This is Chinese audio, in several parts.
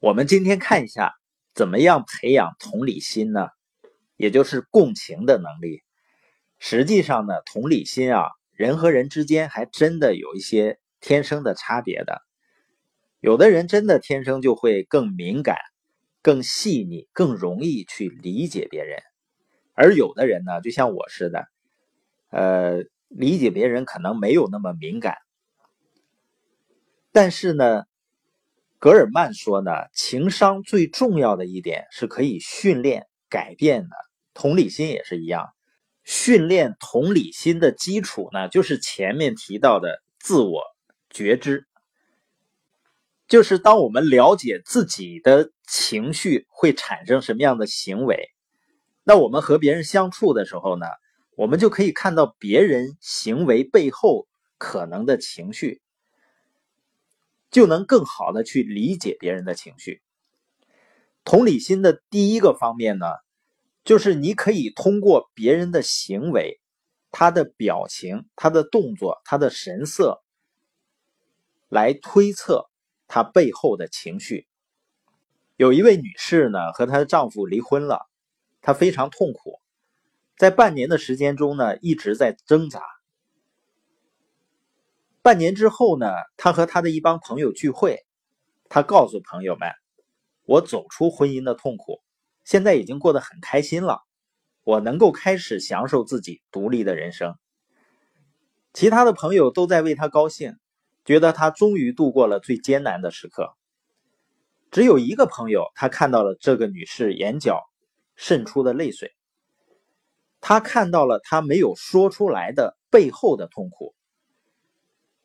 我们今天看一下，怎么样培养同理心呢？也就是共情的能力。实际上呢，同理心啊，人和人之间还真的有一些天生的差别的。有的人真的天生就会更敏感、更细腻、更容易去理解别人，而有的人呢，就像我似的，呃，理解别人可能没有那么敏感。但是呢。格尔曼说呢，情商最重要的一点是可以训练改变的，同理心也是一样。训练同理心的基础呢，就是前面提到的自我觉知，就是当我们了解自己的情绪会产生什么样的行为，那我们和别人相处的时候呢，我们就可以看到别人行为背后可能的情绪。就能更好的去理解别人的情绪。同理心的第一个方面呢，就是你可以通过别人的行为、他的表情、他的动作、他的神色，来推测他背后的情绪。有一位女士呢，和她的丈夫离婚了，她非常痛苦，在半年的时间中呢，一直在挣扎。半年之后呢，他和他的一帮朋友聚会，他告诉朋友们：“我走出婚姻的痛苦，现在已经过得很开心了，我能够开始享受自己独立的人生。”其他的朋友都在为他高兴，觉得他终于度过了最艰难的时刻。只有一个朋友，他看到了这个女士眼角渗出的泪水，他看到了她没有说出来的背后的痛苦。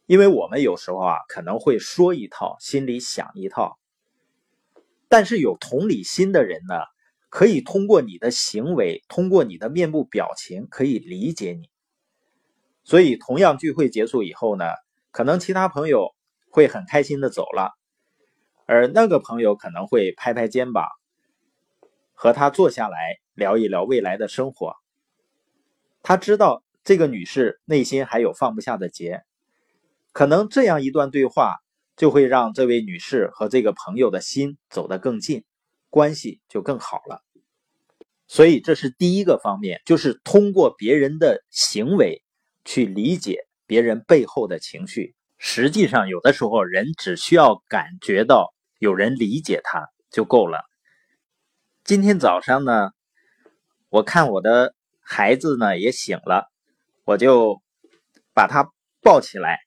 因为我们有时候啊，可能会说一套，心里想一套。但是有同理心的人呢，可以通过你的行为，通过你的面部表情，可以理解你。所以，同样聚会结束以后呢，可能其他朋友会很开心的走了，而那个朋友可能会拍拍肩膀，和他坐下来聊一聊未来的生活。他知道这个女士内心还有放不下的结。可能这样一段对话就会让这位女士和这个朋友的心走得更近，关系就更好了。所以这是第一个方面，就是通过别人的行为去理解别人背后的情绪。实际上，有的时候人只需要感觉到有人理解他就够了。今天早上呢，我看我的孩子呢也醒了，我就把他抱起来。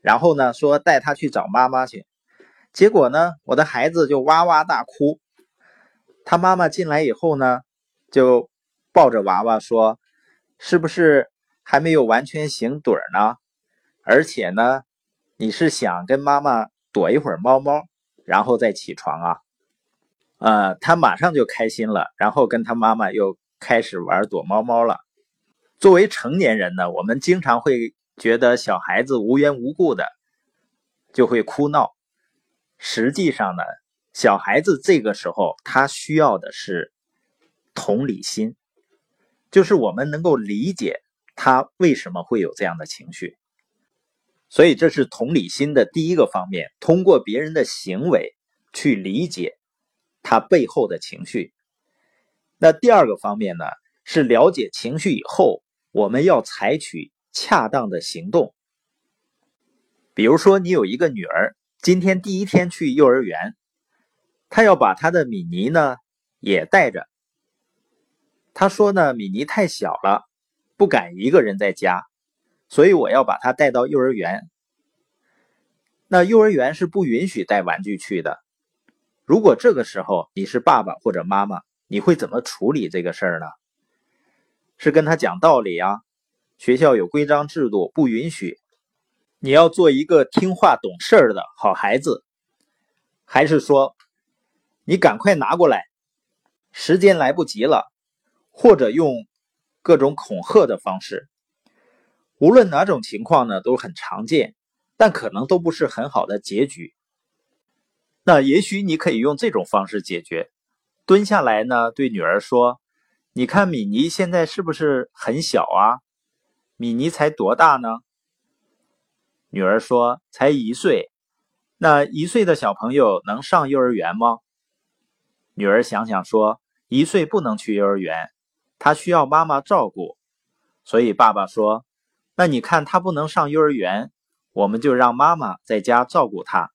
然后呢，说带他去找妈妈去，结果呢，我的孩子就哇哇大哭。他妈妈进来以后呢，就抱着娃娃说：“是不是还没有完全醒盹呢？而且呢，你是想跟妈妈躲一会儿猫猫，然后再起床啊？”呃，他马上就开心了，然后跟他妈妈又开始玩躲猫猫了。作为成年人呢，我们经常会。觉得小孩子无缘无故的就会哭闹，实际上呢，小孩子这个时候他需要的是同理心，就是我们能够理解他为什么会有这样的情绪。所以这是同理心的第一个方面，通过别人的行为去理解他背后的情绪。那第二个方面呢，是了解情绪以后，我们要采取。恰当的行动，比如说，你有一个女儿，今天第一天去幼儿园，她要把她的米妮呢也带着。她说呢，米妮太小了，不敢一个人在家，所以我要把她带到幼儿园。那幼儿园是不允许带玩具去的。如果这个时候你是爸爸或者妈妈，你会怎么处理这个事儿呢？是跟他讲道理啊？学校有规章制度，不允许。你要做一个听话懂事儿的好孩子，还是说你赶快拿过来，时间来不及了，或者用各种恐吓的方式。无论哪种情况呢，都很常见，但可能都不是很好的结局。那也许你可以用这种方式解决：蹲下来呢，对女儿说：“你看米妮现在是不是很小啊？”米妮才多大呢？女儿说：“才一岁。”那一岁的小朋友能上幼儿园吗？女儿想想说，一岁不能去幼儿园，他需要妈妈照顾。所以爸爸说，那你看他不能上幼儿园，我们就让妈妈在家照顾他，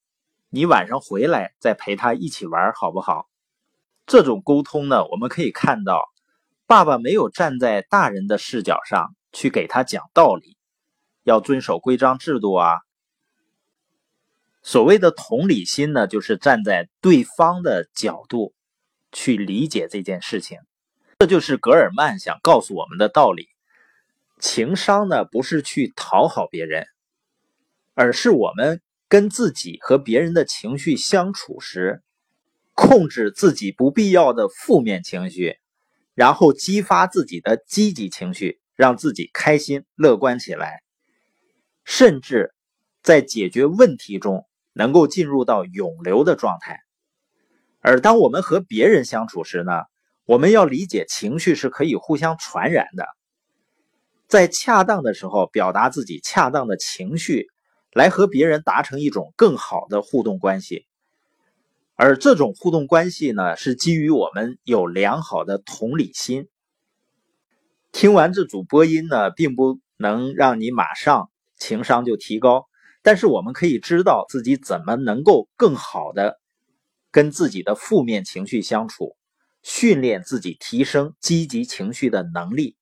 你晚上回来再陪他一起玩，好不好？这种沟通呢，我们可以看到，爸爸没有站在大人的视角上去给他讲道理，要遵守规章制度啊。所谓的同理心呢，就是站在对方的角度去理解这件事情。这就是格尔曼想告诉我们的道理。情商呢，不是去讨好别人，而是我们跟自己和别人的情绪相处时。控制自己不必要的负面情绪，然后激发自己的积极情绪，让自己开心乐观起来，甚至在解决问题中能够进入到永流的状态。而当我们和别人相处时呢，我们要理解情绪是可以互相传染的，在恰当的时候表达自己恰当的情绪，来和别人达成一种更好的互动关系。而这种互动关系呢，是基于我们有良好的同理心。听完这组播音呢，并不能让你马上情商就提高，但是我们可以知道自己怎么能够更好的跟自己的负面情绪相处，训练自己提升积极情绪的能力。